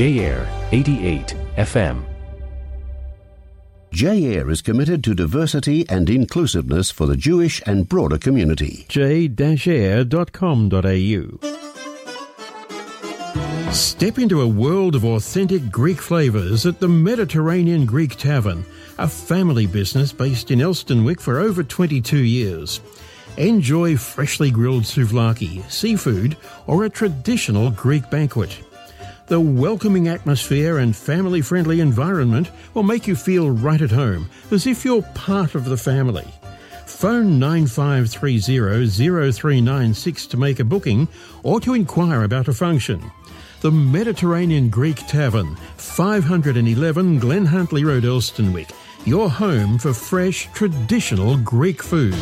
J-Air 88 FM. J-Air is committed to diversity and inclusiveness for the Jewish and broader community. j-air.com.au. Step into a world of authentic Greek flavours at the Mediterranean Greek Tavern, a family business based in Elstonwick for over 22 years. Enjoy freshly grilled souvlaki, seafood, or a traditional Greek banquet. The welcoming atmosphere and family friendly environment will make you feel right at home, as if you're part of the family. Phone 9530-0396 to make a booking or to inquire about a function. The Mediterranean Greek Tavern, 511 Glen Huntley Road, Elstonwick. Your home for fresh, traditional Greek food.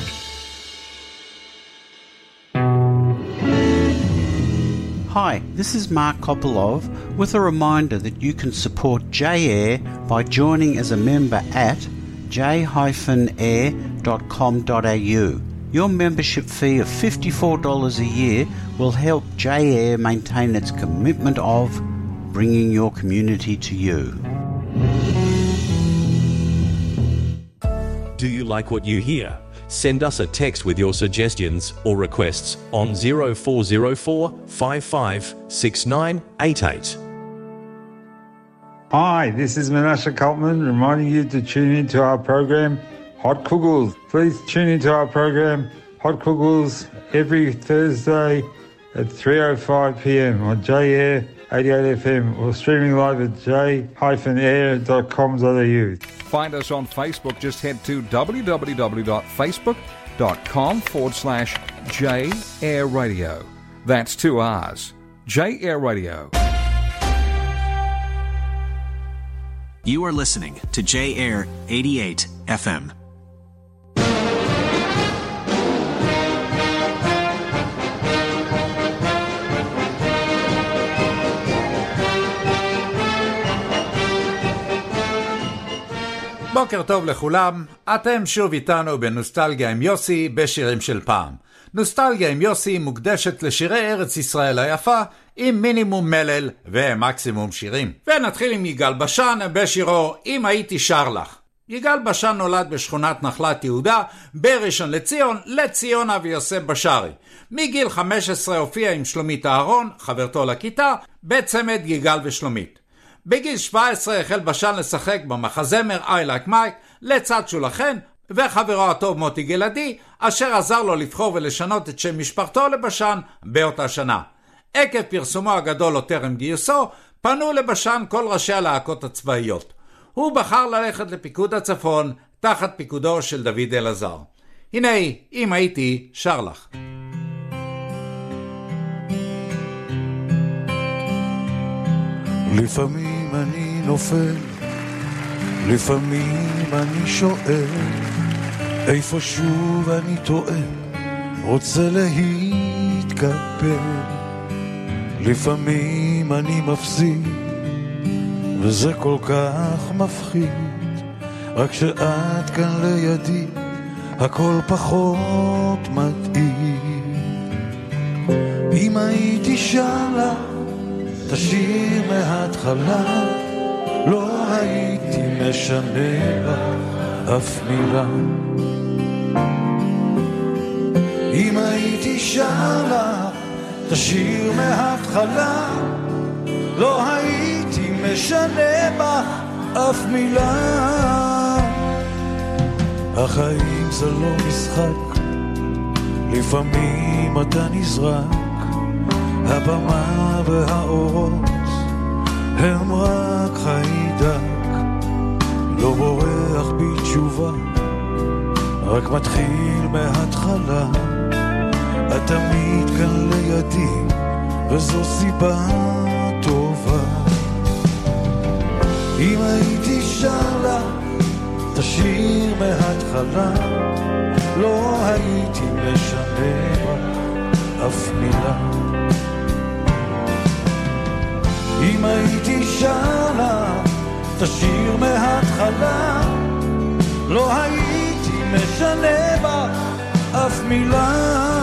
Hi, this is Mark Kopolov with a reminder that you can support J-Air by joining as a member at j-air.com.au. Your membership fee of $54 a year will help J-Air maintain its commitment of bringing your community to you. Do you like what you hear? Send us a text with your suggestions or requests on 0404 556988. Hi, this is Menashe Kaltman reminding you to tune into our program Hot Kugels. Please tune into our program Hot Kugels every Thursday at 3.05 p.m. on J-Air 88 FM or streaming live at j-air.com.au. Find us on Facebook. Just head to www.facebook.com forward slash J Air Radio. That's two R's. J Air Radio. You are listening to J Air 88 FM. בוקר טוב לכולם, אתם שוב איתנו בנוסטלגיה עם יוסי בשירים של פעם. נוסטלגיה עם יוסי מוקדשת לשירי ארץ ישראל היפה עם מינימום מלל ומקסימום שירים. ונתחיל עם יגאל בשן בשירו "אם הייתי שר לך". יגאל בשן נולד בשכונת נחלת יהודה בראשון לציון לציון אבי יוסף בשארי. מגיל 15 הופיע עם שלומית אהרון, חברתו לכיתה, בצמד יגאל ושלומית. בגיל 17 החל בשן לשחק במחזמר I Like Mike לצד שולחן וחברו הטוב מוטי גלעדי, אשר עזר לו לבחור ולשנות את שם משפחתו לבשן באותה שנה. עקב פרסומו הגדול או טרם גיוסו, פנו לבשן כל ראשי הלהקות הצבאיות. הוא בחר ללכת לפיקוד הצפון תחת פיקודו של דוד אלעזר. הנה, אם הייתי, שר לך. לפעמים אני נופל, לפעמים אני שואל, איפה שוב אני טועה, רוצה להתקפל. לפעמים אני מפסיד, וזה כל כך מפחיד, רק שאת כאן לידי, הכל פחות מתאים. אם הייתי לך תשאיר מההתחלה, לא הייתי משנה לך אף מילה. אם הייתי שר לך, תשאיר מההתחלה, לא הייתי משנה בך אף מילה. החיים זה לא משחק, לפעמים אתה נזרק. הבמה והאורות הם רק חיידק, לא בורח בתשובה, רק מתחיל מההתחלה. את תמיד כאן לידי, וזו סיבה טובה. אם הייתי שר לה, תשאיר מההתחלה, לא הייתי משנה אף מילה. אם הייתי שר לה, תשאיר מההתחלה, לא הייתי משנה בה אף מילה.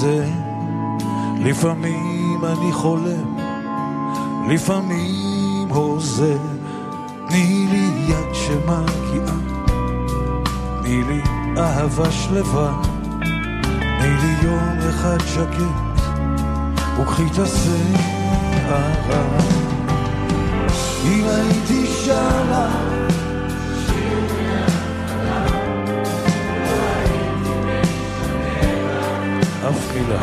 מזה, לפעמים אני חולם, לפעמים הוזה. תני לי יד שמגיעה, תני לי אהבה שלווה, תני לי יום אחד שקט, וקחי את השערה. אם הייתי שרה אף מילה.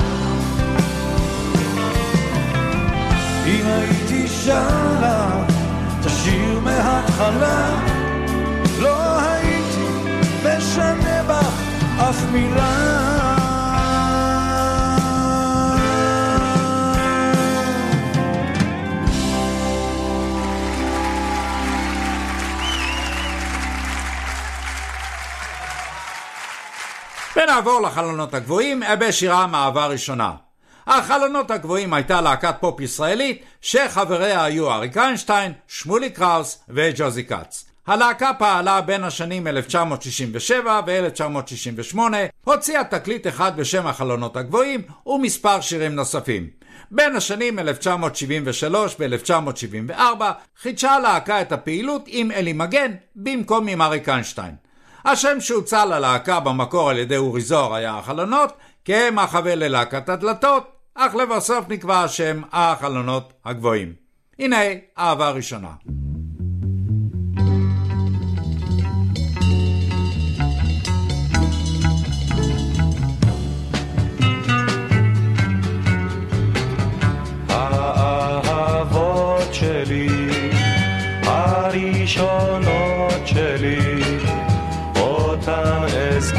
אם הייתי שרה את השיר מההתחלה, לא הייתי משנה בך אף מילה. ונעבור לחלונות הגבוהים בשירה מאהבה ראשונה. החלונות הגבוהים הייתה להקת פופ ישראלית שחבריה היו אריק איינשטיין, שמולי קראוס וג'וזי כץ. הלהקה פעלה בין השנים 1967 ו-1968, הוציאה תקליט אחד בשם החלונות הגבוהים ומספר שירים נוספים. בין השנים 1973 ו-1974 חידשה הלהקה את הפעילות עם אלי מגן במקום עם אריק איינשטיין. השם שהוצע ללהקה במקור על ידי אורי זוהר היה החלונות, כמחווה ללהקת הדלתות, אך לבסוף נקבע השם החלונות הגבוהים. הנה אהבה ראשונה. האהבות שלי, הראשונות שלי, אותן אזכור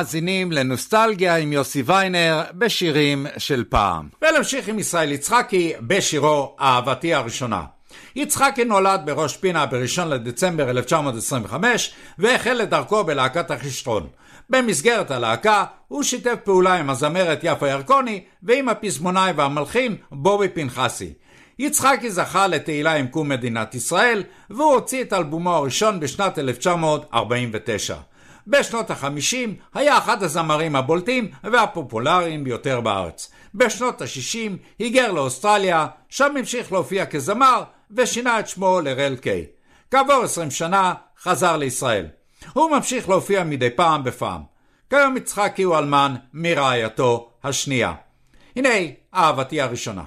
מאזינים לנוסטלגיה עם יוסי ויינר בשירים של פעם. ונמשיך עם ישראל יצחקי בשירו אהבתי הראשונה. יצחקי נולד בראש פינה ב-1 לדצמבר 1925 והחל את דרכו בלהקת החישטרון. במסגרת הלהקה הוא שיתף פעולה עם הזמרת יפה ירקוני ועם הפזמונאי והמלחין בובי פנחסי. יצחקי זכה לתהילה עם קום מדינת ישראל, והוא הוציא את אלבומו הראשון בשנת 1949. בשנות ה-50 היה אחד הזמרים הבולטים והפופולריים ביותר בארץ. בשנות ה-60 היגר לאוסטרליה, שם המשיך להופיע כזמר ושינה את שמו לרל קיי. כעבור 20 שנה חזר לישראל. הוא ממשיך להופיע מדי פעם בפעם. כיום יצחקי הוא אלמן מרעייתו השנייה. הנה אהבתי הראשונה.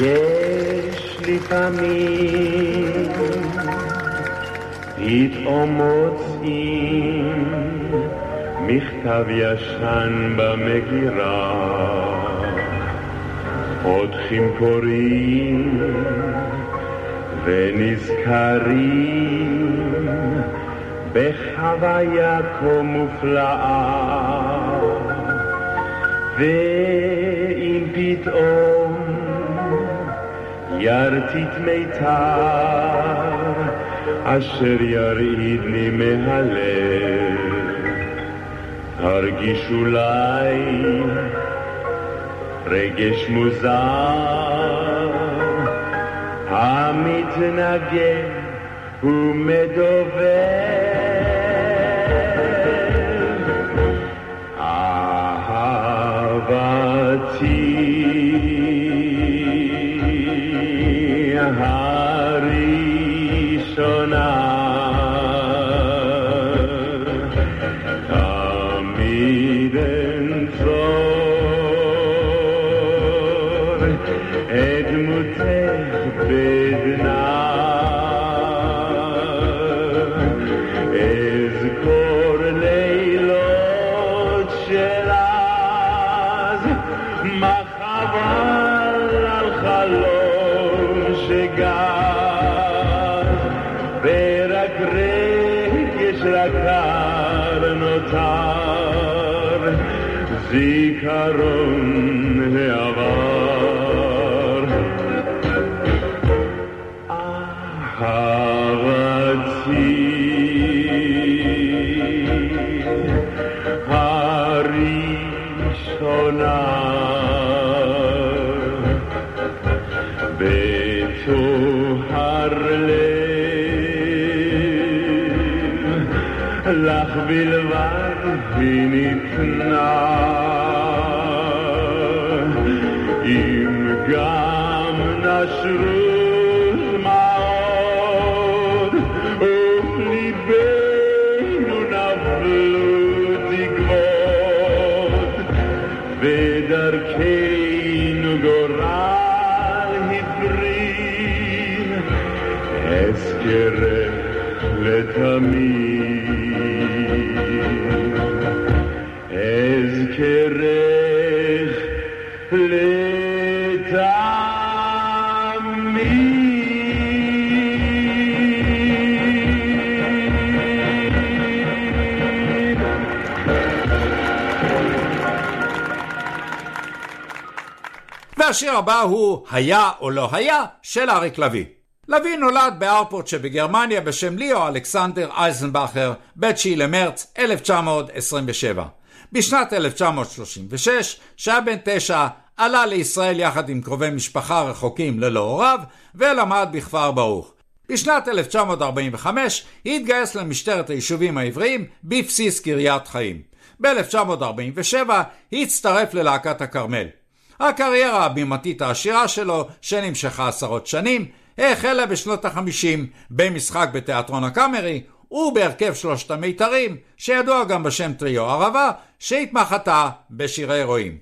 יש לפעמים פתאום מוצאים מכתב ישן במגירה. פותחים קוראים ונזכרים בחוויה כה מופלאה. ואם פתאום ירטיט מיתר אשר ירעיד לי מהלב. תרגיש אולי רגש מוזר. המתנגן ומדובב Zikaron. והשיר הבא הוא "היה או לא היה" של אריק לביא. לביא נולד בארפורט שבגרמניה בשם ליאו אלכסנדר אייזנבכר ב-9 למרץ 1927. בשנת 1936, שהיה בן תשע, עלה לישראל יחד עם קרובי משפחה רחוקים ללא הוריו, ולמד בכפר ברוך. בשנת 1945 התגייס למשטרת היישובים העבריים בבסיס קריית חיים. ב-1947 הצטרף ללהקת הכרמל. הקריירה הבימתית העשירה שלו, שנמשכה עשרות שנים, החלה בשנות החמישים במשחק בתיאטרון הקאמרי ובהרכב שלושת המיתרים, שידוע גם בשם טריו ערבה, שהתמחתה בשירי רועים.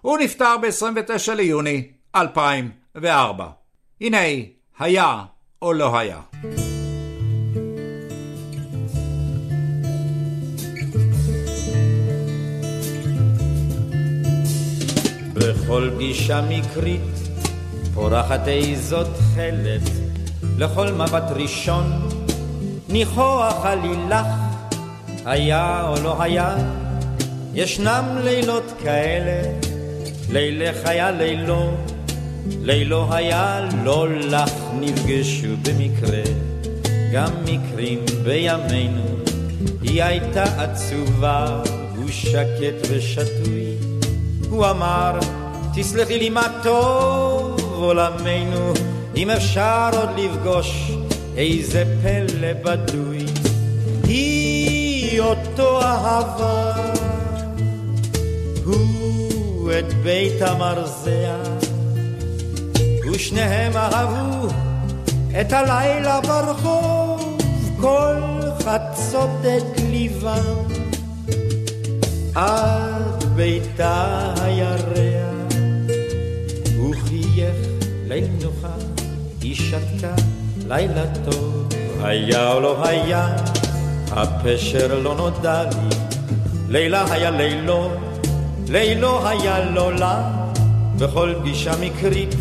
הוא נפטר ב-29 ליוני 2004. הנה, היה או לא היה. בכל פגישה מקרית פורחת איזו תכלת, לכל מבט ראשון ניחוח עלילך, היה או לא היה, ישנם לילות כאלה, לילך היה לילו, לילו היה לא לך נפגשו במקרה, גם מקרים בימינו. היא הייתה עצובה, הוא שקט ושתוי. הוא אמר, תסלחי לי מה טוב עולמנו, אם אפשר עוד לפגוש איזה פלא בדוי. היא אותו אהבה, הוא את בית המרזח, ושניהם אהבו את הלילה ברחוב, כל חצות את ליבם, עד ביתה הירח, ליל נוחה, היא שתקה לילה טוב, היה או לא היה, הפשר לא נודע לי, לילה היה לילו, לילו היה לא לה, בכל פגישה מקרית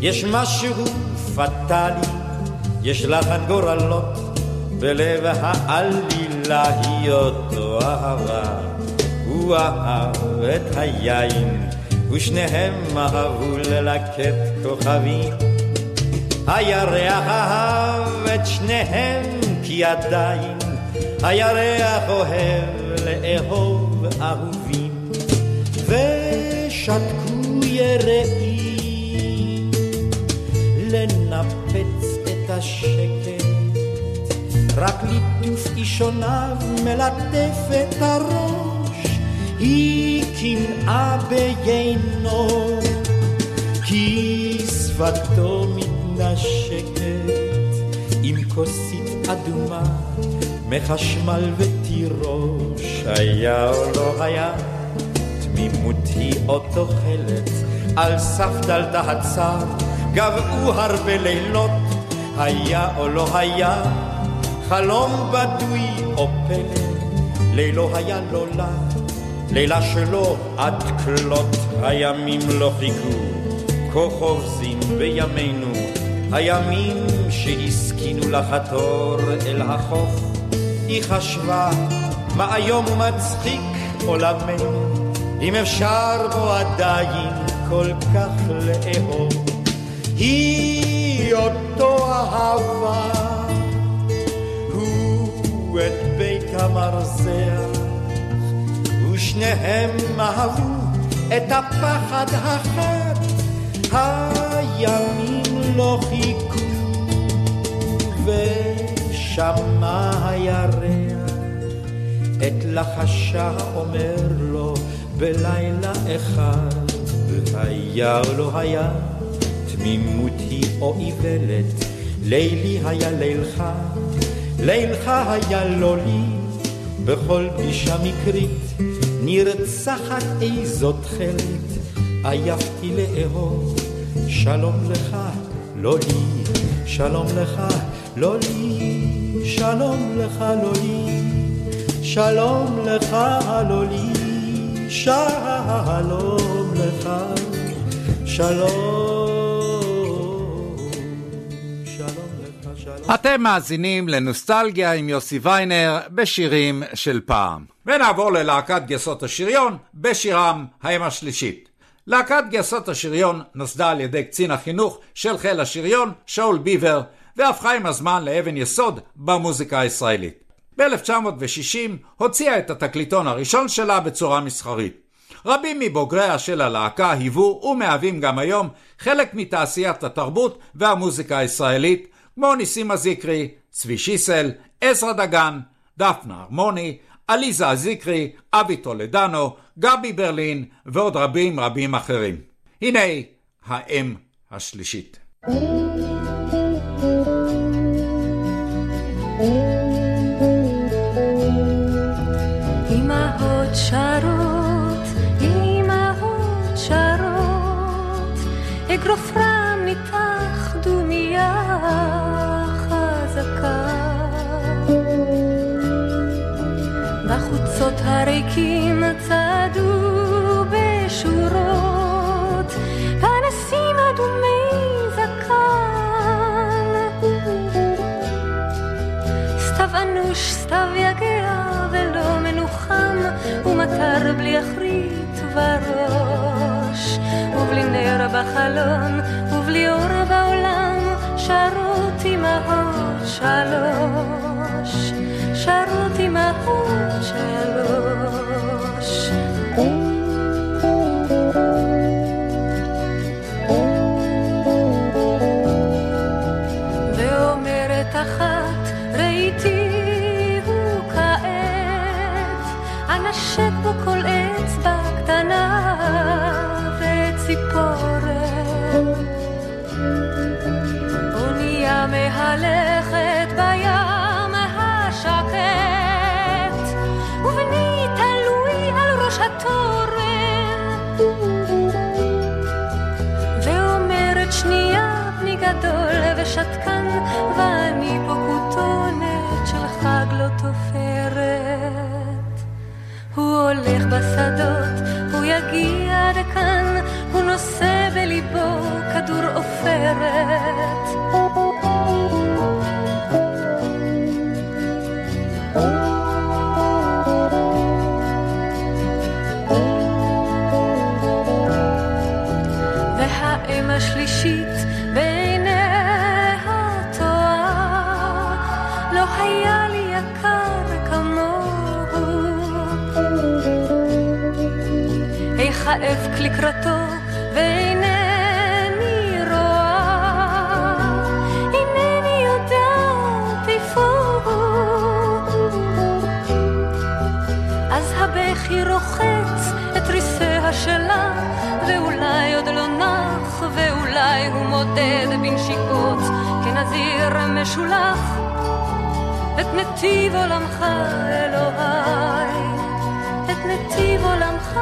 יש משהו פטאלי, יש לחן גורלות, בלב העלילה היא אותו אהבה. הוא אהב את היין, ושניהם אהבו ללקט כוכבים. הירח אהב את שניהם כי עדיין הירח אוהב לאהוב אהובים. ושתקו יראים לנפץ את השקט. רק ליטוף אישוניו מלטף את הראש היא קנאה ביינו כי שפתו מתנשקת עם כוסית אדומה מחשמל ותירוש היה או לא היה תמימות היא עוד תוחלת על סף דלתה הצר גבעו הרבה לילות היה או לא היה חלום בדוי או פלא לילו היה לא לה לילה שלו עד כלות הימים לא חיכו. כה חופזים בימינו הימים שהסכינו לחתור אל החוף. היא חשבה מה איום ומצחיק עולמנו? אם אפשר בו עדיין כל כך לאהוב. היא אותו אהבה הוא את בית המרזח ושניהם אהבו את הפחד החד הימים לא חיכו ושמע הירח. את לחשה אומר לו בלילה אחד היה או לא היה תמימות היא או איוולת לילי היה לילך לילך היה לא לי בכל פגישה מקרית נרצחת איזו תכלת עייפתי לאהוב. שלום לך לא לי שלום לך לא לי. שלום לך לא לי. שלום לך לא לי. שלום לך שלום. אתם מאזינים לנוסטלגיה עם יוסי ויינר בשירים של פעם. ונעבור ללהקת גייסות השריון בשירם האם השלישית. להקת גייסות השריון נוסדה על ידי קצין החינוך של חיל השריון, שאול ביבר, והפכה עם הזמן לאבן יסוד במוזיקה הישראלית. ב-1960 הוציאה את התקליטון הראשון שלה בצורה מסחרית. רבים מבוגריה של הלהקה היוו ומהווים גם היום חלק מתעשיית התרבות והמוזיקה הישראלית, כמו ניסים הזיקרי, צבי שיסל, עזרא דגן, דפנה הרמוני, עליזה הזיקרי, אבי טולדנו, גבי ברלין ועוד רבים רבים אחרים. הנה האם השלישית. אמהות אגרוף רם מתח דומיה בחוצות הריקים צעדו בשורות, פנסים אדומי זקן. סתיו אנוש, סתיו יגע ולא מנוחם, ומטר בלי אחרית וראש, ובלי נר בחיים. חלון, ובלי אור בעולם שרות אמהות שלוש, בשדות, הוא יגיע עד כאן, הוא נושא בליבו כדור עופרת. איך האב לקראתו ואינני רואה, אינני יודעת איפה הוא. אז הבכי רוחץ את ריסיה שלה, ואולי עוד לא נח, ואולי הוא מודד בנשיקות כנזיר משולח, את נתיב עולמך אלוהי, את נתיב עולמך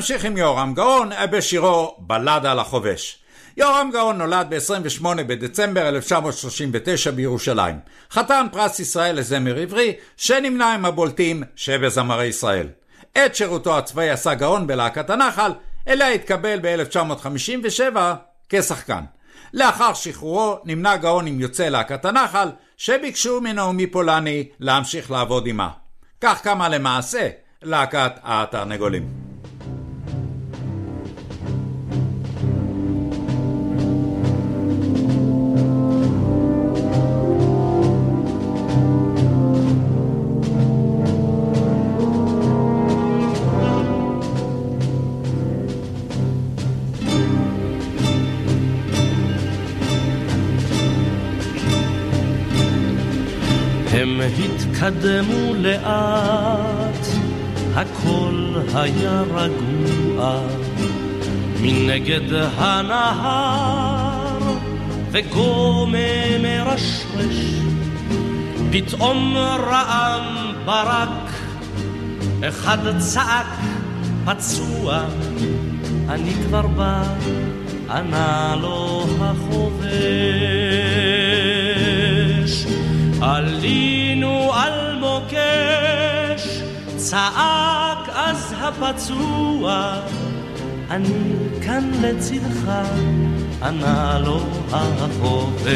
ונמשיך עם יורם גאון בשירו בלד על החובש. יורם גאון נולד ב-28 בדצמבר 1939 בירושלים. חתן פרס ישראל לזמר עברי, שנמנה עם הבולטים שבזמרי ישראל. את שירותו הצבאי עשה גאון בלהקת הנחל, אליה התקבל ב-1957 כשחקן. לאחר שחרורו נמנה גאון עם יוצאי להקת הנחל, שביקשו מנעמי פולני להמשיך לעבוד עמה. כך קמה למעשה להקת התרנגולים. התקדמו לאט, הכל היה רגוע, מנגד הנהר, וגומא מרשרש, פתאום רעם ברק, אחד צעק פצוע, אני כבר בא, ענה לו החובש. עלינו על מוקש, צעק אז הפצוע, אני כאן לצדך, ענה לו החובש.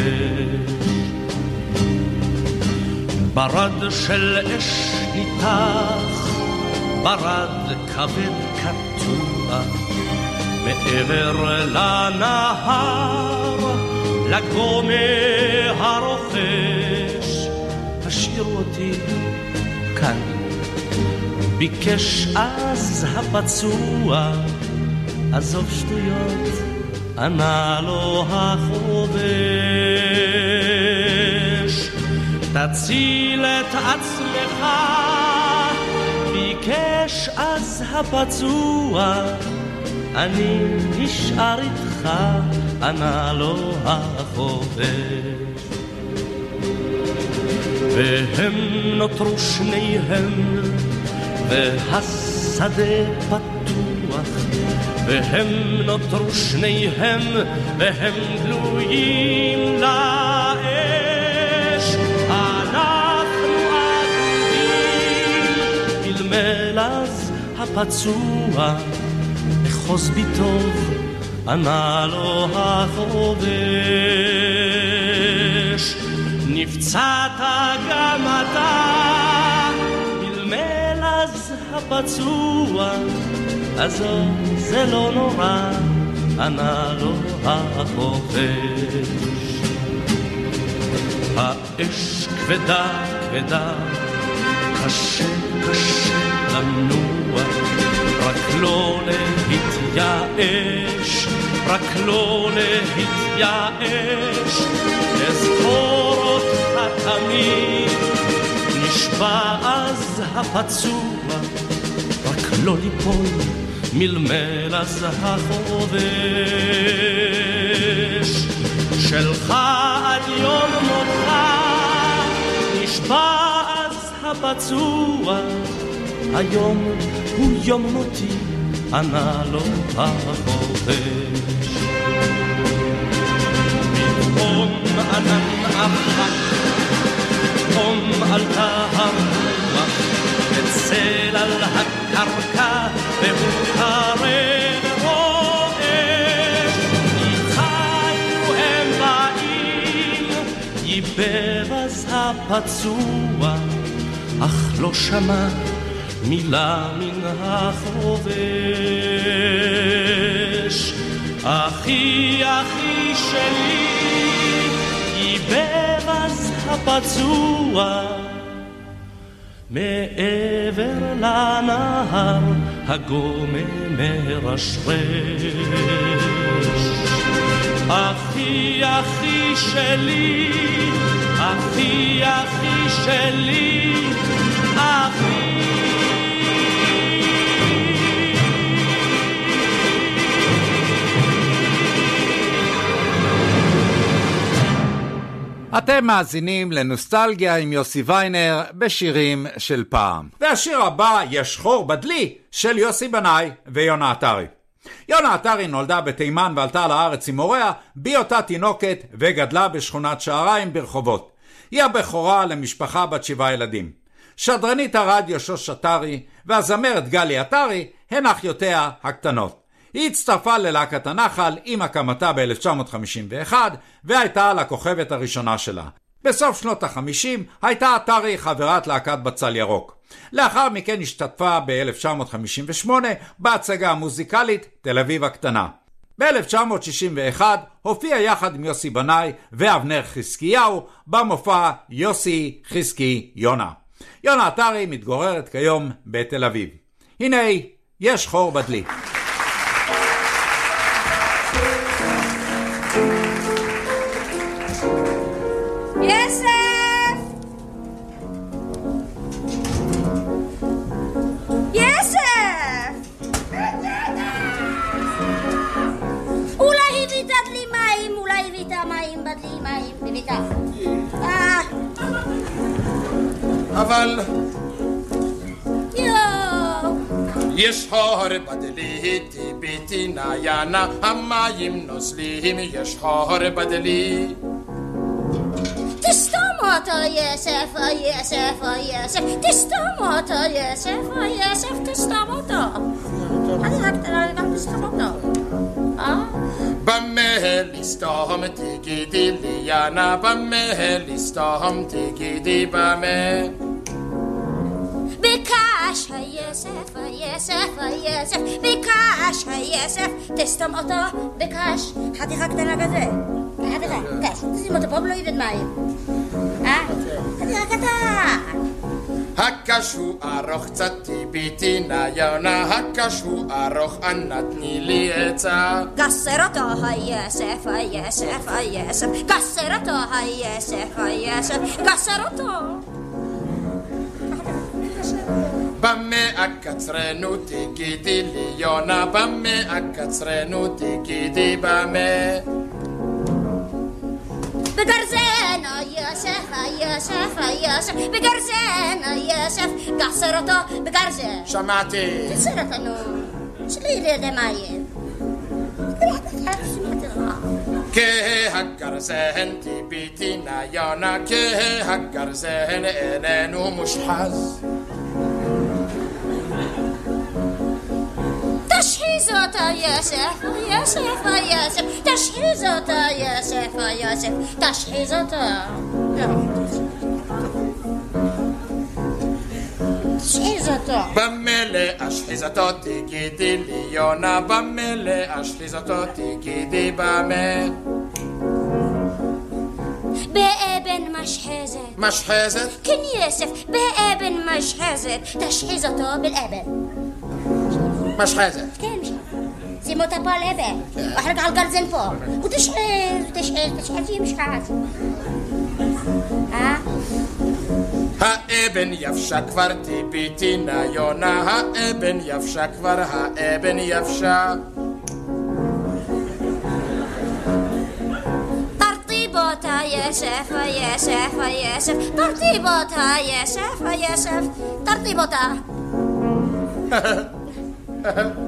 ברד של אש ניתח, ברד כבד קטוע, מעבר לנהר, הרוכש, השאירו אותי כאן. ביקש אז הפצוע, עזוב שטויות, ענה לו החובש. תציל את עצמך, ביקש אז הפצוע, אני נשאר איתך, ענה לו החובש. והם נותרו שניהם, והשדה פתוח, והם נותרו שניהם, והם גלויים לאש. אנחנו אדומים, מלמל אז הפצוע, אחוז בי טוב, ענה לו החובש. נפצעת גם אתה, מלמל אז הפצוע, עזוב זה לא נורא, ענה לו החובש. האש כבדה כבדה, קשה קשה לנוע, רק לא להתייאש, רק לא להתייאש, אזכור אותך תמיד, נשבע אז הפצוע, רק לא ליפול מלמל אז החובש. שלך עד יום מותך, נשבע אז הפצוע, היום הוא יום מותי, ענה לו החובש. פתאום ענן אבק, פתאום עלתה הרוח, וצל על הקרקע, והוא קרב רועש. איתנו הם באים, ייבב אז הפצוע, אך לא שמע מילה מן החובש. אחי, אחי שלי, ייבב אז הפצוע. מעבר לנהר הגומם מרשרש. אחי, אחי שלי, אחי, אחי שלי, אחי. אתם מאזינים לנוסטלגיה עם יוסי ויינר בשירים של פעם. והשיר הבא, יש חור בדלי, של יוסי בנאי ויונה עטרי. יונה עטרי נולדה בתימן ועלתה לארץ עם הוריה, בהיותה תינוקת וגדלה בשכונת שעריים ברחובות. היא הבכורה למשפחה בת שבעה ילדים. שדרנית הרדיו שוש עטרי והזמרת גלי עטרי הן אחיותיה הקטנות. היא הצטרפה ללהקת הנחל עם הקמתה ב-1951 והייתה על הכוכבת הראשונה שלה. בסוף שנות ה-50 הייתה עטרי חברת להקת בצל ירוק. לאחר מכן השתתפה ב-1958 בהצגה המוזיקלית תל אביב הקטנה. ב-1961 הופיע יחד עם יוסי בנאי ואבנר חזקיהו במופע יוסי חזקי יונה. יונה עטרי מתגוררת כיום בתל אביב. הנה, יש חור בדלי. יוסף! יוסף! אולי הבאת לי מים, אולי הבאת מים בדלי מים, הבאת. אה, אבל. יש חור בדלי, טיביתי נעיינה, המים נוזלים, יש חור בדלי. תסתום אותו יוסף, או יוסף, או יוסף, תסתום אותו יוסף, או יוסף, תסתום אותו. אני רק רק תסתום אותו. אה? במה לסתום תגידי לי ינה, במה לסתום תגידי במה. ביקש היוסף, היוסף, היוסף, ביקש היוסף, תסתום אותו, ביקש. חתיכה קטנה כזה. חתיכה, קש, תשים אותו פה ולא יבד מים. אה? חתיכה קטן. הקש הוא ארוך קצת טיביתי נעיינה, הקש הוא ארוך אנא תני לי עצה. גסר אותו היוסף, היוסף, היוסף, גסר אותו היוסף, היוסף, גסר אותו. במה אקצרנו תגידי לי יונה, במה אקצרנו תגידי במה. بقرزانة يا شاف يا شاف يا شاف بقرزانة يا شف قحصرته بقرزة. سمعتي قصرته شو شليلي هذا معي كي هكر سهن بيتنا يانا كي هكر سهن أنا مش حظ. يسوط يا شيخ يا شيخ يا شيخ تشحيزة يا شيخ يا Bamele ashlizato tigidi bamele ashlizato tigidi bame بابن مشحزت مشحزت كن ياسف بابن مشحزت تشحيزته بالابن مشحزت كان سي موتابال ابا أحرق على الجاردن فوق. وتشعل تشعل تشعل في مش ها؟ ها ابن يفشك فرتي بيتينا يونا. ها ابن يفشك فرها ابن يفشا. ترطيبوتها يا شافة يا شافة يا شاف ترطيبوتها يا شافة يا شاف ترطيبوتها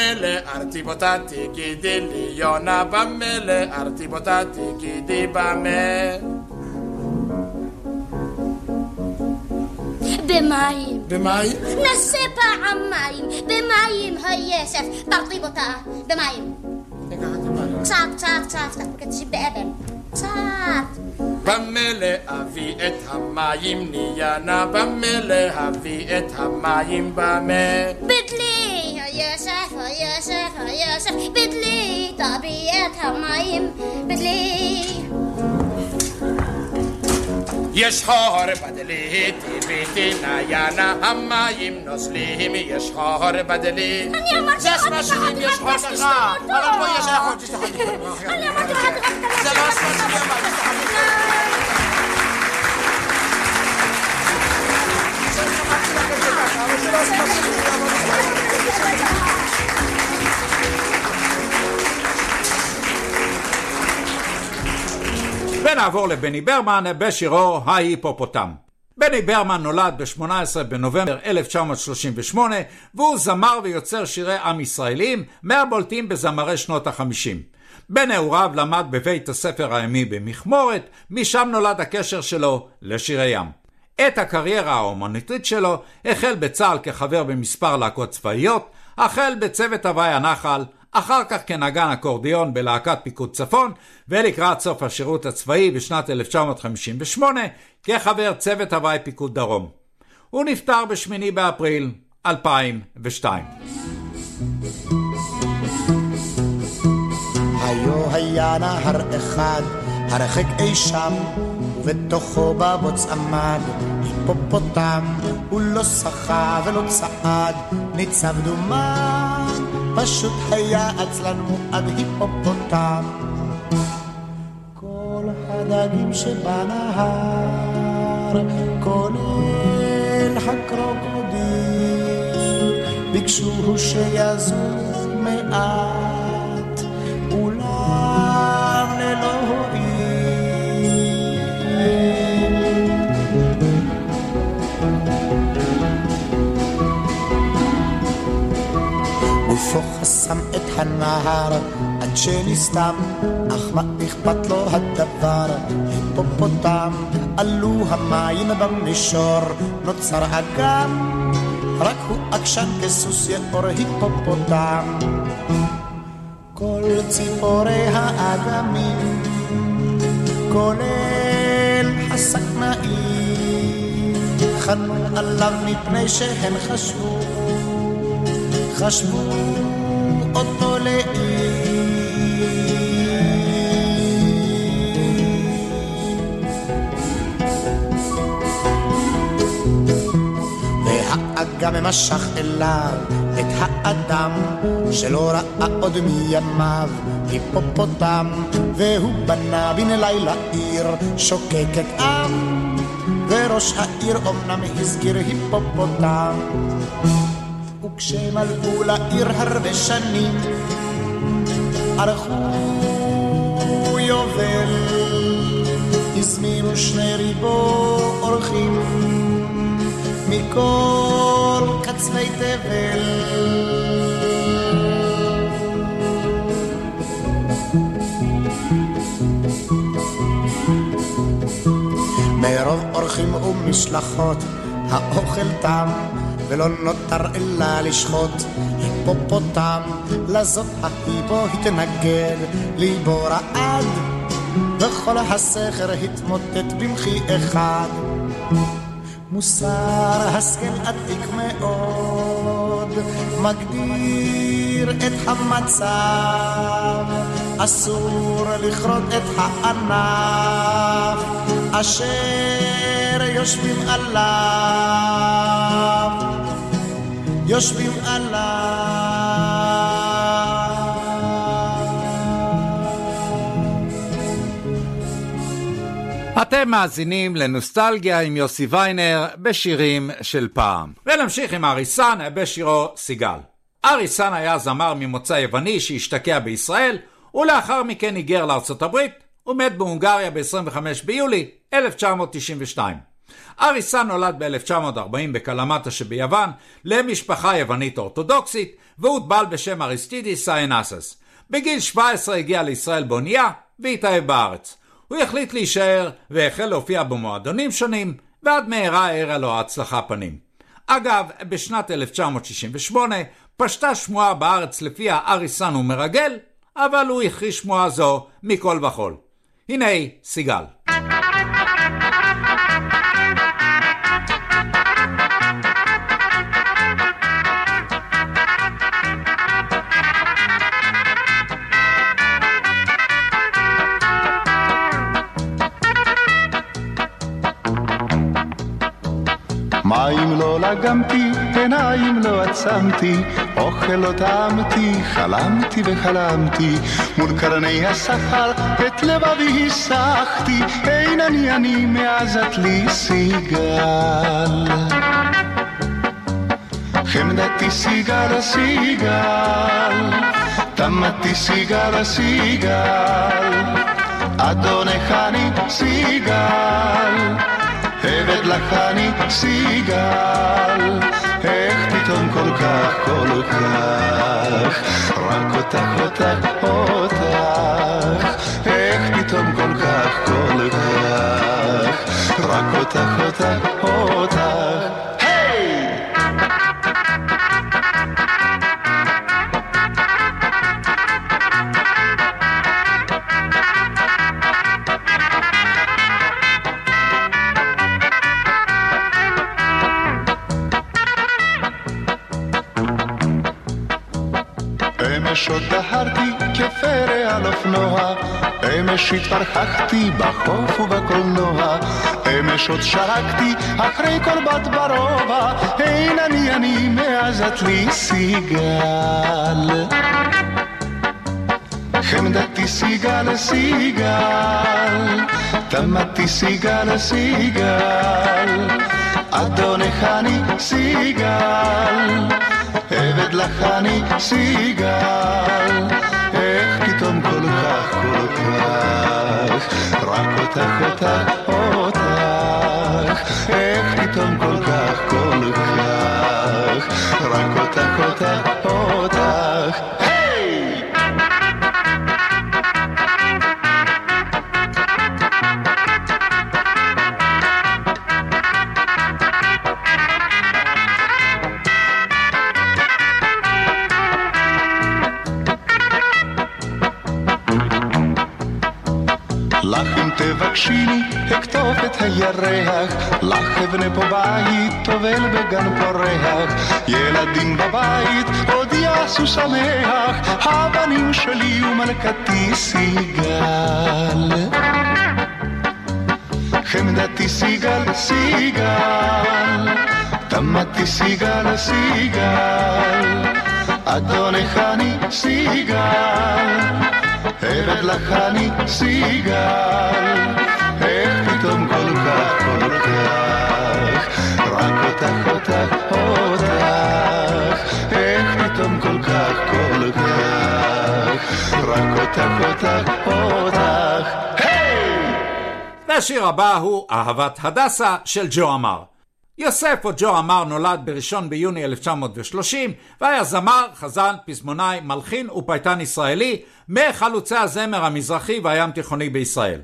במילא ארטיב אותה תגידי לי יונה, במילא ארטיב אותה תגידי במה. במים. במים? נסה פעמיים, במים היוסף, תרטיב אותה, במים. קצת, קצת, קצת, קצת, כדי שבאבן. קצת. במילא אביא את המים ניינה, במילא אביא את המים במה. בדלי, היוסף, היוסף, היוסף, בדלי, תביא את המים, בדלי. יש חור בדלי, טיביתי ניינה, המים נוזלים, יש חור בדלי. אני אמרתי לך, זה אשמה שלי, יש חור ככה, אבל פה יש חור, תשתחי. אני אמרתי לך, ונעבור לבני ברמן בשירו ההיפופוטם. בני ברמן נולד ב-18 בנובמבר 1938 והוא זמר ויוצר שירי עם ישראלים מהבולטים בזמרי שנות ה-50. בנעוריו למד בבית הספר הימי במכמורת, משם נולד הקשר שלו לשירי ים. את הקריירה האומנותית שלו החל בצה"ל כחבר במספר להקות צבאיות, החל בצוות הוואי הנחל, אחר כך כנגן אקורדיון בלהקת פיקוד צפון, ולקראת סוף השירות הצבאי בשנת 1958 כחבר צוות הוואי פיקוד דרום. הוא נפטר ב-8 באפריל 2002. היו היה נהר אחד, הרחק אי שם, ובתוכו בבוץ עמד היפופוטם, הוא לא שחה ולא צעד, ניצב דומן, פשוט היה עצלן מועד היפופוטם. כל הדגים שבנהר, כולל הקרוקודיל, ביקשו שיזוז מעט, אולם ללא גופו חסם את הנהר עד שנסתם, אך מה אכפת לו הדבר? היפופוטם, עלו המים במישור, נוצר אגם, רק הוא עקשן כסוס יאור היפופוטם. כל ציפורי האגמים, כולל הסכנאים, חנו עליו מפני שהם חשבו, חשבו אותו והאגם משך אליו את האדם שלא ראה עוד מימיו היפופוטם והוא בנה בן לילה עיר שוקקת עם וראש העיר אמנם הזכיר היפופוטם. וכשמלאו לעיר הרבה שנים ערכו יובל הזמינו שני ריבו אורחים מכל קצווי תבל מרוב אורחים ומשלחות האוכל תם ולא נותר אלא לשחוט היפופוטם, לזאת ההיא בו התנגד, ליבו רעד, וכל הסכר התמוטט במחי אחד. מוסר השכל עתיק מאוד, מגדיר את המצב, אסור לכרות את הענף, אשר יושבים עליו, יושבים אתם מאזינים לנוסטלגיה עם יוסי ויינר בשירים של פעם. ונמשיך עם אריס סאן בשירו סיגל. אריס סאן היה זמר ממוצא יווני שהשתקע בישראל, ולאחר מכן היגר לארצות הברית, ומת בהונגריה ב-25 ביולי 1992. אריס סאן נולד ב-1940 בקלמטה שביוון למשפחה יוונית אורתודוקסית, והוטבל בשם אריסטידיס סייסאנאס. בגיל 17 הגיע לישראל באונייה והתאהב בארץ. הוא החליט להישאר והחל להופיע במועדונים שונים, ועד מהרה האירה לו הצלחה פנים. אגב, בשנת 1968 פשטה שמועה בארץ לפיה אריסן הוא מרגל, אבל הוא הכחיש שמועה זו מכל וכול. הנה סיגל. לגמתי, עיניים לא עצמתי, אוכל לא טעמתי, חלמתי וחלמתי, מול קרני השכר את לבבי הסחתי, אין אני אני מאז את לי סיגל. חמדתי סיגל סיגל, תמתי סיגל סיגל, אדונך אני סיגל. עבד לך אני סיגל, איך פתאום כל כך, כל כך, רק אותך, אותך, אותך, איך פתאום כל אופנוע, אמש התפרחחתי בחוף ובקולנוע, אמש עוד שרקתי אחרי כל בת ברובע, אין אני אני מאז את לי סיגל. חמדתי סיגל סיגל, תמתי סיגל סיגל, אדונך אני סיגל. עבד לך אני סיגל, כך, רק אותך, אותך, אותך, לך אבנה פה בית, טובל בגן פורח, ילדים בבית, עוד יעשו שמח, הבנים שלי ומלכתי סיגל. חמדתי סיגל, סיגל, תמתי סיגל, סיגל, אדונך אני סיגל. עבד לך אני סיגל, איך פתאום כל כך, כל כך, רק אותך, אותך, אותך, איך פתאום כל כך, כל כך, רק אותך, אותך, אותך, היי! והשיר הבא הוא אהבת הדסה של ג'ו אמר. יוסף או ג'ו אמר נולד ב-1 ביוני 1930 והיה זמר, חזן, פזמונאי, מלחין ופייטן ישראלי מחלוצי הזמר המזרחי והים תיכוני בישראל.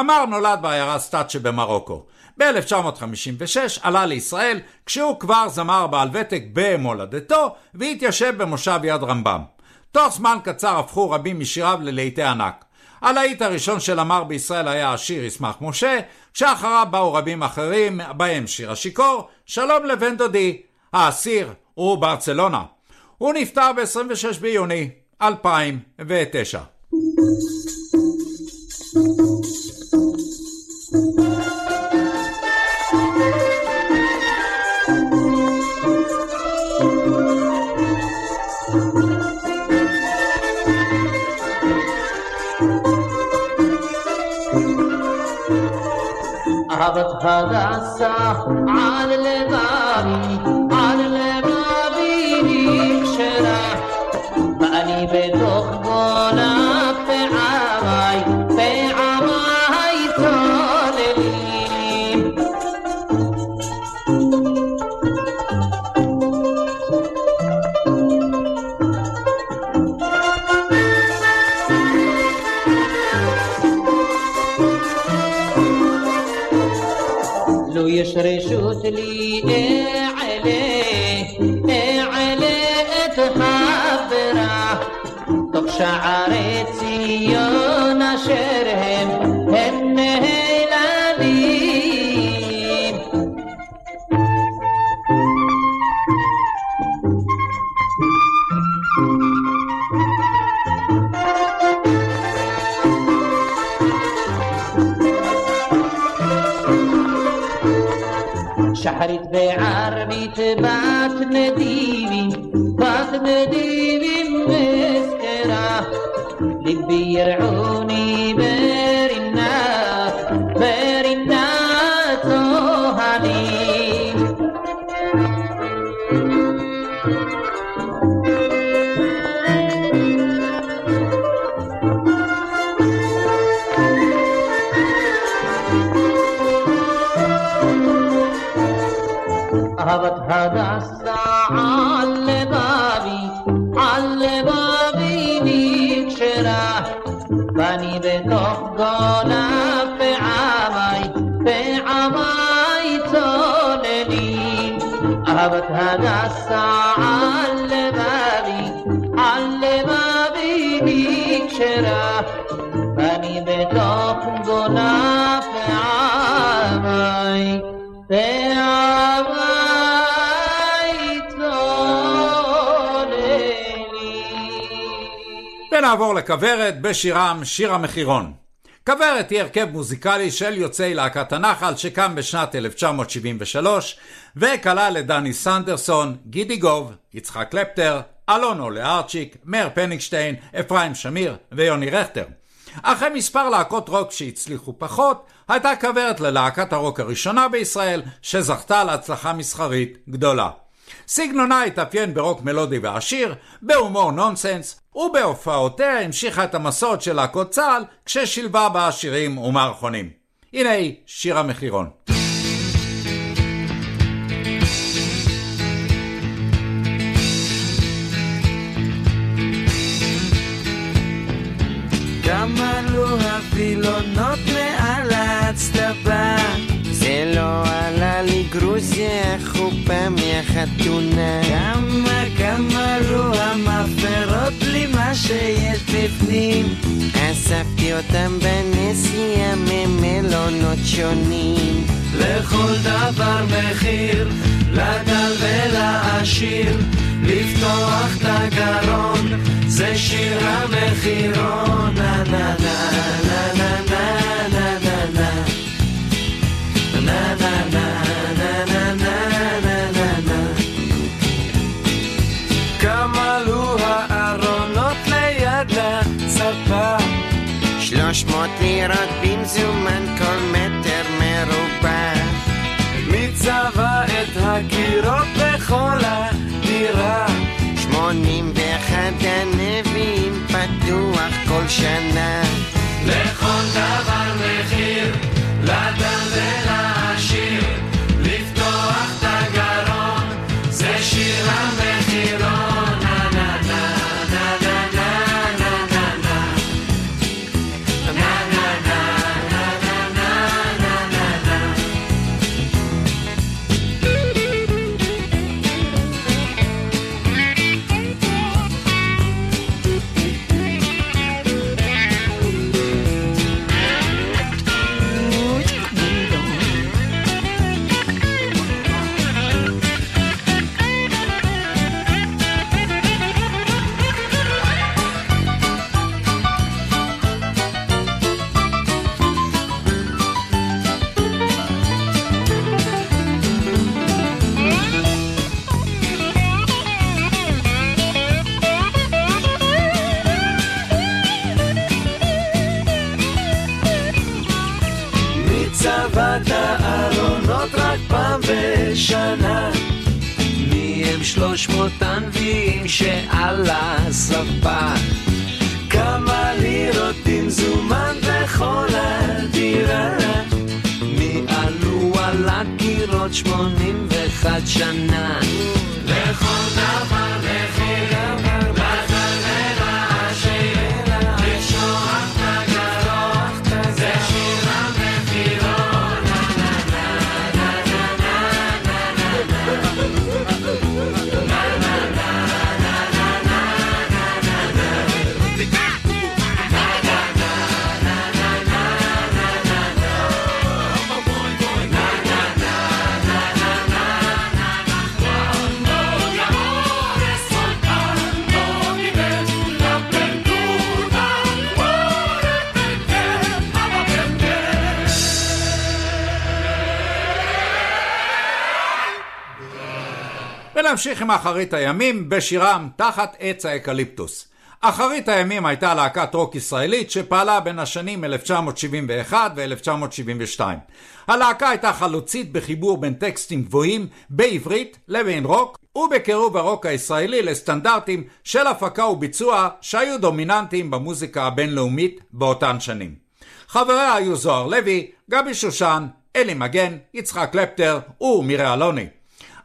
אמר נולד בעיירה סטאט שבמרוקו. ב-1956 עלה לישראל כשהוא כבר זמר בעל ותק במולדתו והתיישב במושב יד רמב"ם. תוך זמן קצר הפכו רבים משיריו ללהיטי ענק. הלהיט הראשון של אמר בישראל היה השיר ישמח משה, שאחריו באו רבים אחרים, בהם שיר השיכור, שלום לבן דודי, האסיר הוא ברצלונה. הוא נפטר ב-26 ביוני 2009. אהבת הדסה هبط هقصه على الباري شعر سيون هم هلاليم شحرت بعربي تبات نديمي بات نديمي يرعوني ذهبت هذا الساعة اللي ما بي اللي ما بي بيكشرا فاني بتاخن جنا ונעבור לכוורת בשירם שיר המחירון. כוורת היא הרכב מוזיקלי של יוצאי להקת הנחל שקם בשנת 1973 וכלל את דני סנדרסון, גידי גוב, יצחק קלפטר, אלונו לארצ'יק, מאיר פניגשטיין, אפרים שמיר ויוני רכטר. אחרי מספר להקות רוק שהצליחו פחות, הייתה כוורת ללהקת הרוק הראשונה בישראל, שזכתה להצלחה מסחרית גדולה. סגנונה התאפיין ברוק מלודי ועשיר, בהומור נונסנס, ובהופעותיה המשיכה את המסורת של להקות צה"ל, כששילבה בה שירים ומערכונים. הנה היא, שיר המחירון. כמה לו הווילונות מעל ההצטבה זה לא עלה לי גרוזיה חופה מהחתונה כמה כמה לו המפרות לי מה שיש בפנים אספתי אותם בנסיעה ממלונות שונים לכל דבר מחיר, לדל ולעשיר, לפתוח את הגרון, זה שיר המחירון, נה נה נה נה נה נה נה נה נה נה נה נה נה נה נה נה נה כמה עלו הארונות ליד לצפה 300 לירות במזומן כל מטר מרובע מי צבע את הקירות בכל ה... בונים באחד הנביאים פתוח כל שנה. לכל דבר מחיר צבעת ארונות רק פעם בשנה. מי הם שלוש מאות הנביאים שעל הספה? כמה לירות במזומן בכל הדירה? מי עלו על הקירות שמונים ואחת שנה? לכל דבר, לכל דבר ונמשיך עם אחרית הימים בשירם תחת עץ האקליפטוס. אחרית הימים הייתה להקת רוק ישראלית שפעלה בין השנים 1971 ו-1972. הלהקה הייתה חלוצית בחיבור בין טקסטים גבוהים בעברית לבין רוק ובקירוב הרוק הישראלי לסטנדרטים של הפקה וביצוע שהיו דומיננטיים במוזיקה הבינלאומית באותן שנים. חבריה היו זוהר לוי, גבי שושן, אלי מגן, יצחק קלפטר ומירי אלוני.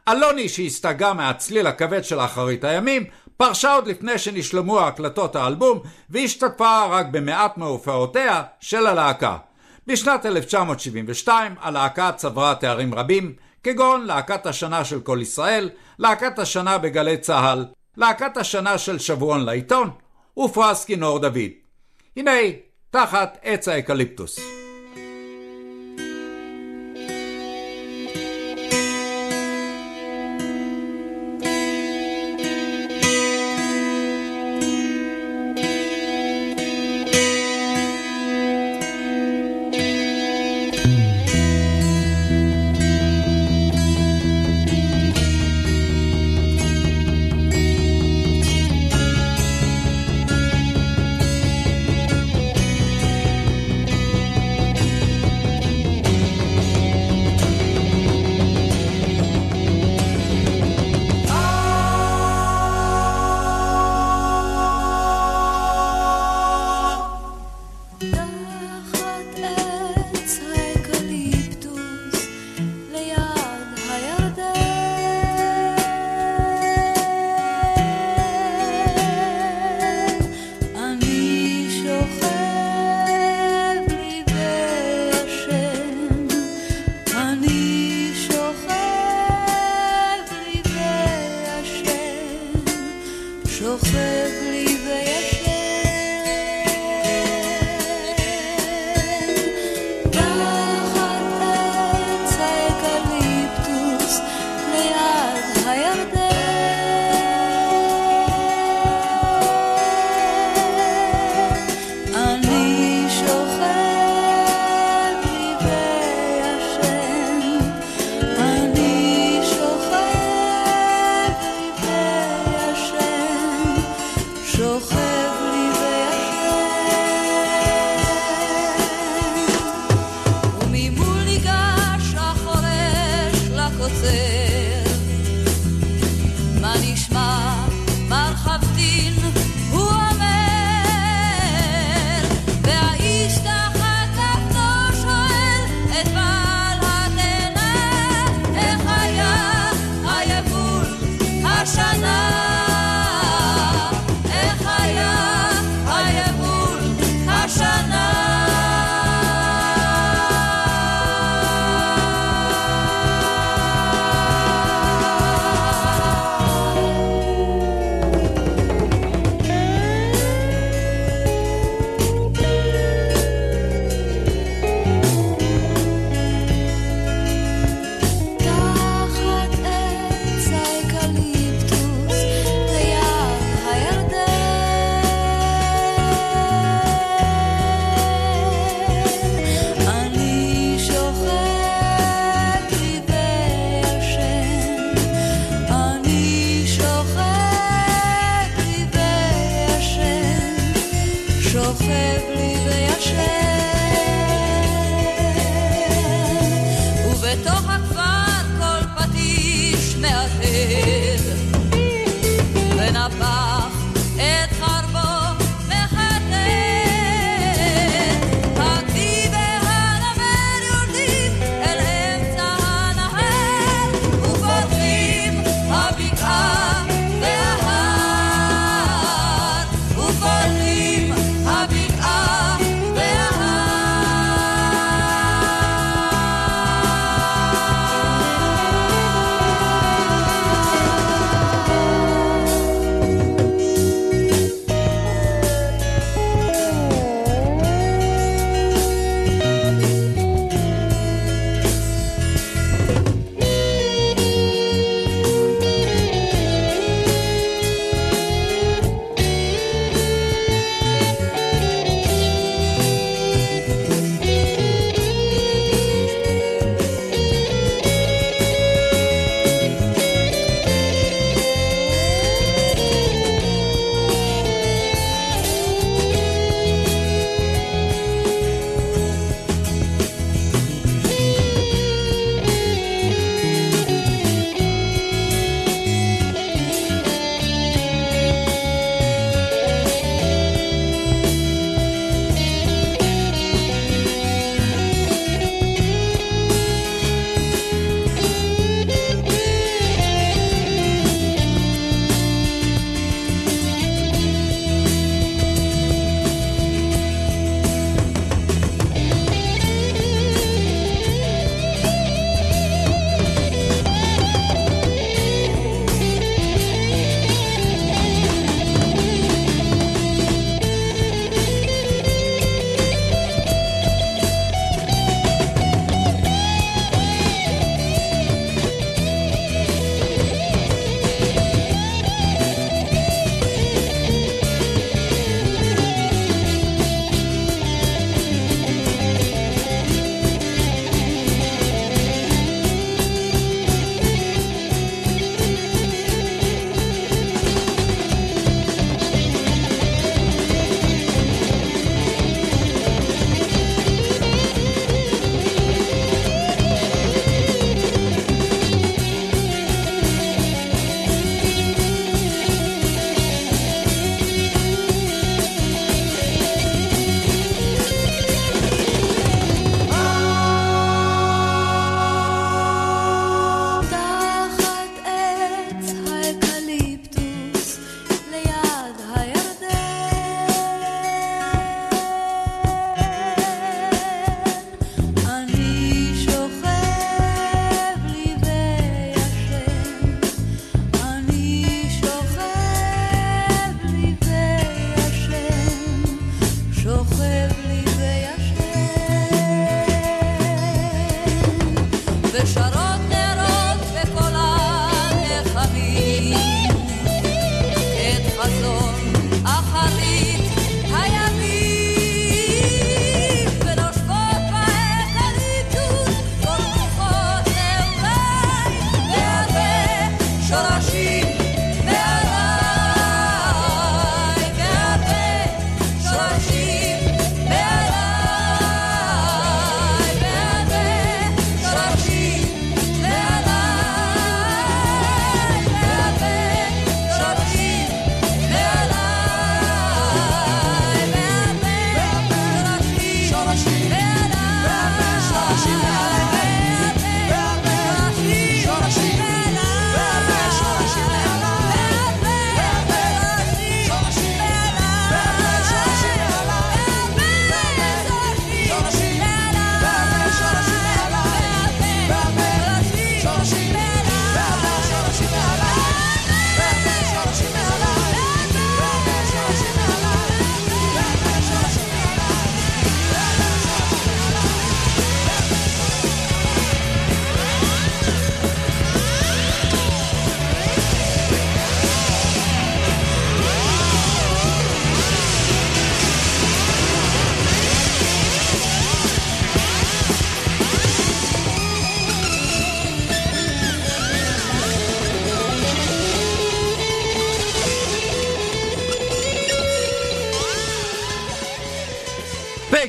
אלוני שהסתגה מהצליל הכבד של אחרית הימים, פרשה עוד לפני שנשלמו הקלטות האלבום והשתתפה רק במעט מהופעותיה של הלהקה. בשנת 1972 הלהקה צברה תארים רבים, כגון להקת השנה של כל ישראל, להקת השנה בגלי צה"ל, להקת השנה של שבועון לעיתון ופרס כינור דוד. הנה, תחת עץ האקליפטוס.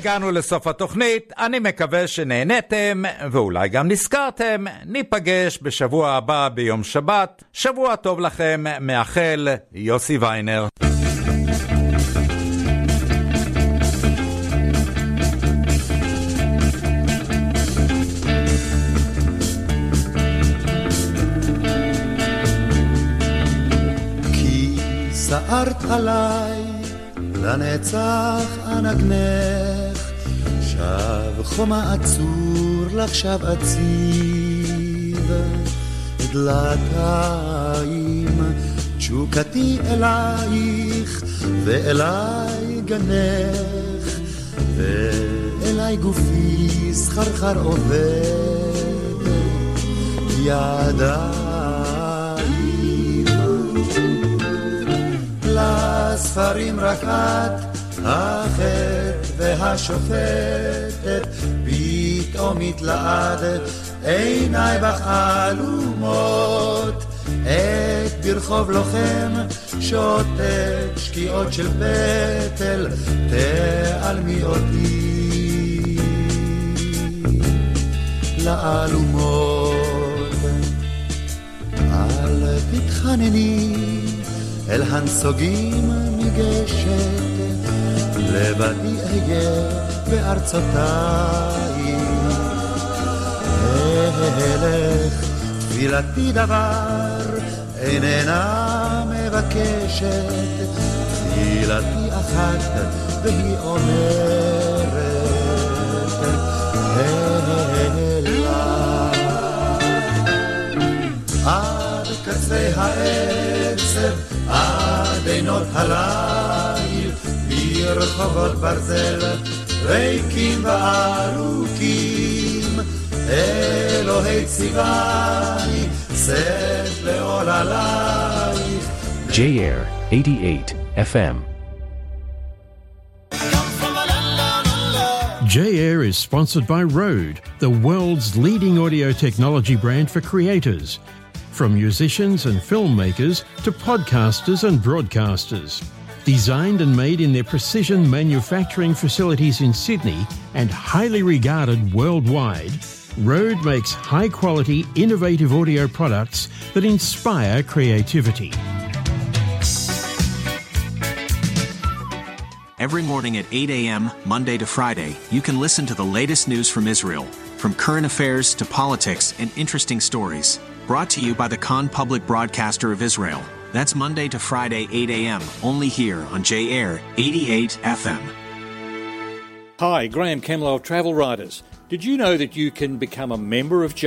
והגענו לסוף התוכנית, אני מקווה שנהניתם ואולי גם נזכרתם. ניפגש בשבוע הבא ביום שבת. שבוע טוב לכם, מאחל יוסי ויינר. סערת עליי לנצח אנגנך, שב חומה עצור לך שב אציב, דלתיים תשוקתי אלייך, ואליי גנך, ואליי גופי סחרחר עובד, ידיים. לספרים רק את, החטא והשופטת, פתאום התלעד, עיניי בך עלומות, את ברחוב לוחם, שותק שקיעות של פטל, תעלמי אותי לעלומות. אל תתחנני אל הנסוגים ניגשת, לבדי אהיה בארצותיי. אלך, תפילתי דבר איננה מבקשת, תפילתי אחת והיא אומרת, אלה. עד קצה העצב, עד עינות הליל, ברחובות ברזל, ריקים וארוכים, אלוהי ציווני, שאת לעוללייך. J-Air 88 FM. J-Air is sponsored by Rode, the world's leading audio technology brand for creators. From musicians and filmmakers to podcasters and broadcasters. Designed and made in their precision manufacturing facilities in Sydney and highly regarded worldwide, Rode makes high quality, innovative audio products that inspire creativity. Every morning at 8 a.m., Monday to Friday, you can listen to the latest news from Israel, from current affairs to politics and interesting stories. Brought to you by the Khan Public Broadcaster of Israel. That's Monday to Friday, 8 a.m., only here on J Air 88 FM. Hi, Graham Kemlow of Travel Writers. Did you know that you can become a member of J